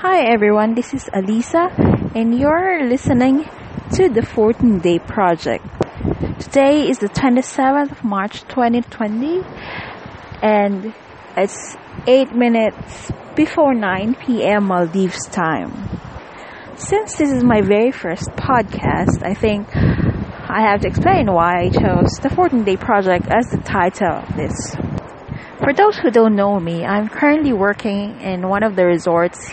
Hi everyone, this is Alisa, and you're listening to the 14 Day Project. Today is the 27th of March 2020, and it's 8 minutes before 9 p.m. Maldives time. Since this is my very first podcast, I think I have to explain why I chose the 14 Day Project as the title of this. For those who don't know me, I'm currently working in one of the resorts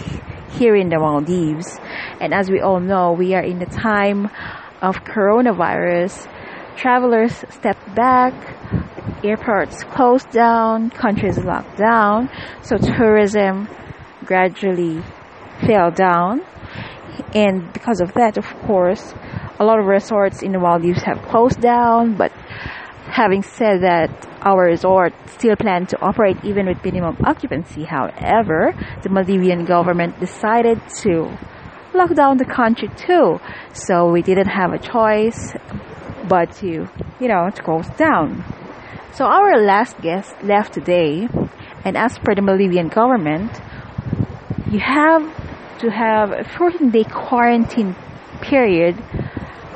here in the Maldives. And as we all know, we are in the time of coronavirus. Travelers step back, airports closed down, countries locked down, so tourism gradually fell down. And because of that, of course, a lot of resorts in the Maldives have closed down, but having said that, our resort still planned to operate even with minimum occupancy. However, the Maldivian government decided to lock down the country too. So we didn't have a choice but to, you know, to close down. So our last guest left today, and as per the Maldivian government, you have to have a 14 day quarantine period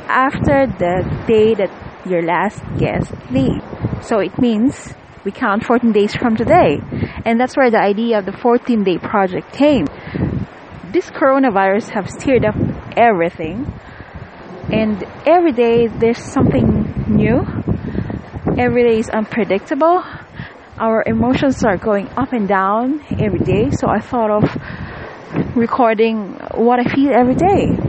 after the day that your last guest leave. So it means we count 14 days from today. And that's where the idea of the 14 day project came. This coronavirus have stirred up everything. And every day there's something new. Every day is unpredictable. Our emotions are going up and down every day. So I thought of recording what I feel every day.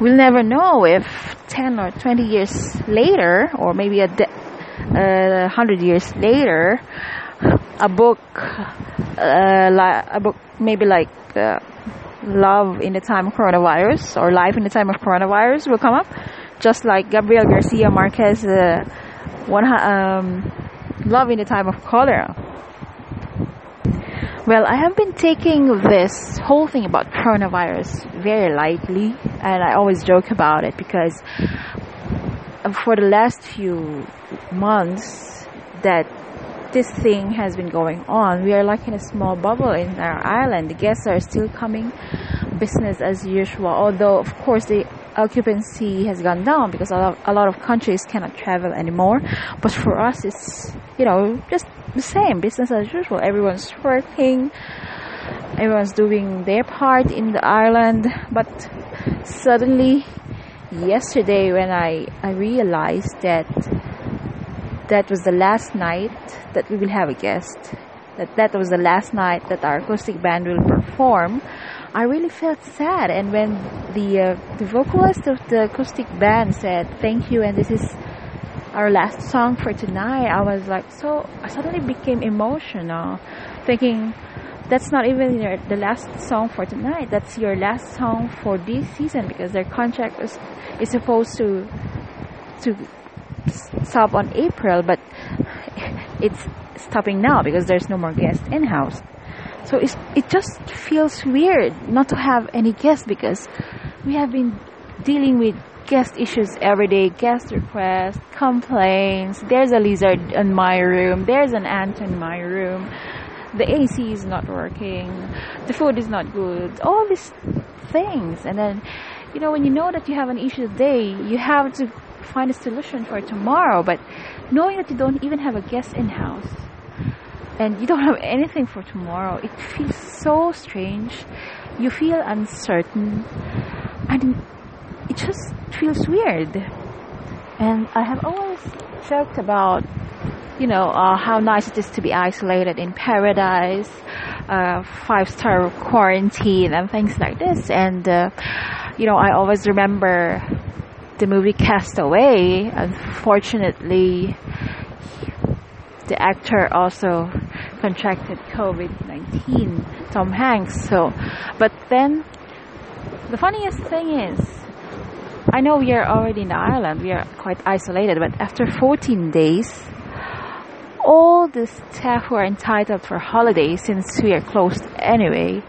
We'll never know if 10 or 20 years later, or maybe a de- uh, hundred years later, a book, uh, li- a book maybe like uh, Love in the Time of Coronavirus or Life in the Time of Coronavirus will come up, just like Gabriel Garcia Marquez, uh, one um, Love in the Time of Cholera. Well, I have been taking this whole thing about coronavirus very lightly, and I always joke about it because for the last few months that this thing has been going on, we are like in a small bubble in our island. The guests are still coming, business as usual. Although, of course, the occupancy has gone down because a lot, a lot of countries cannot travel anymore. But for us, it's you know just the same, business as usual. Everyone's working, everyone's doing their part in the island. But suddenly, yesterday, when I I realized that that was the last night that we will have a guest. That that was the last night that our acoustic band will perform. I really felt sad, and when the uh, the vocalist of the acoustic band said thank you and this is our last song for tonight, I was like so. I suddenly became emotional, thinking that's not even your, the last song for tonight. That's your last song for this season because their contract is is supposed to to stop on April, but it's stopping now because there's no more guests in house. So it's, it just feels weird not to have any guests because we have been dealing with guest issues every day, guest requests, complaints. There's a lizard in my room. There's an ant in my room. The AC is not working. The food is not good. All these things. And then, you know, when you know that you have an issue today, you have to find a solution for tomorrow. But knowing that you don't even have a guest in house and you don't have anything for tomorrow, it feels so strange. You feel uncertain and it just feels weird. And I have always joked about, you know, uh, how nice it is to be isolated in paradise, uh, five star quarantine, and things like this. And, uh, you know, I always remember the movie Castaway. Unfortunately, the actor also contracted COVID 19, Tom Hanks. So, but then the funniest thing is, I know we are already in island, we are quite isolated, but after 14 days, all the staff who are entitled for holidays, since we are closed anyway,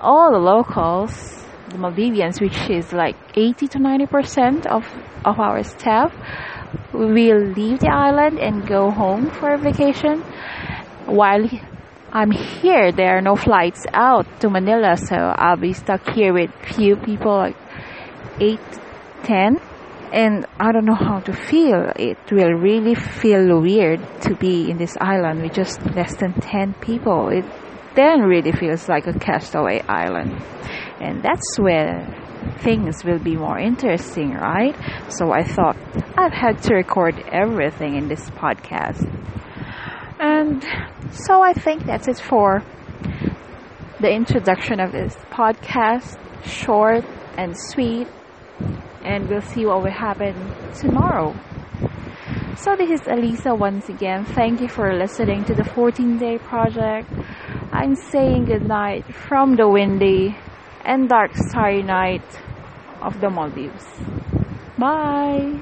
all the locals, the Maldivians, which is like 80 to 90 percent of, of our staff, will leave the island and go home for a vacation while I'm here. There are no flights out to Manila, so I'll be stuck here with few people, like eight, ten, and I don't know how to feel. It will really feel weird to be in this island with just less than ten people. It then really feels like a castaway island, and that's where things will be more interesting, right? So I thought I've had to record everything in this podcast. And so I think that's it for the introduction of this podcast. Short and sweet. And we'll see what will happen tomorrow. So this is Elisa once again. Thank you for listening to the 14 day project. I'm saying goodnight from the windy and dark starry night of the Maldives. Bye!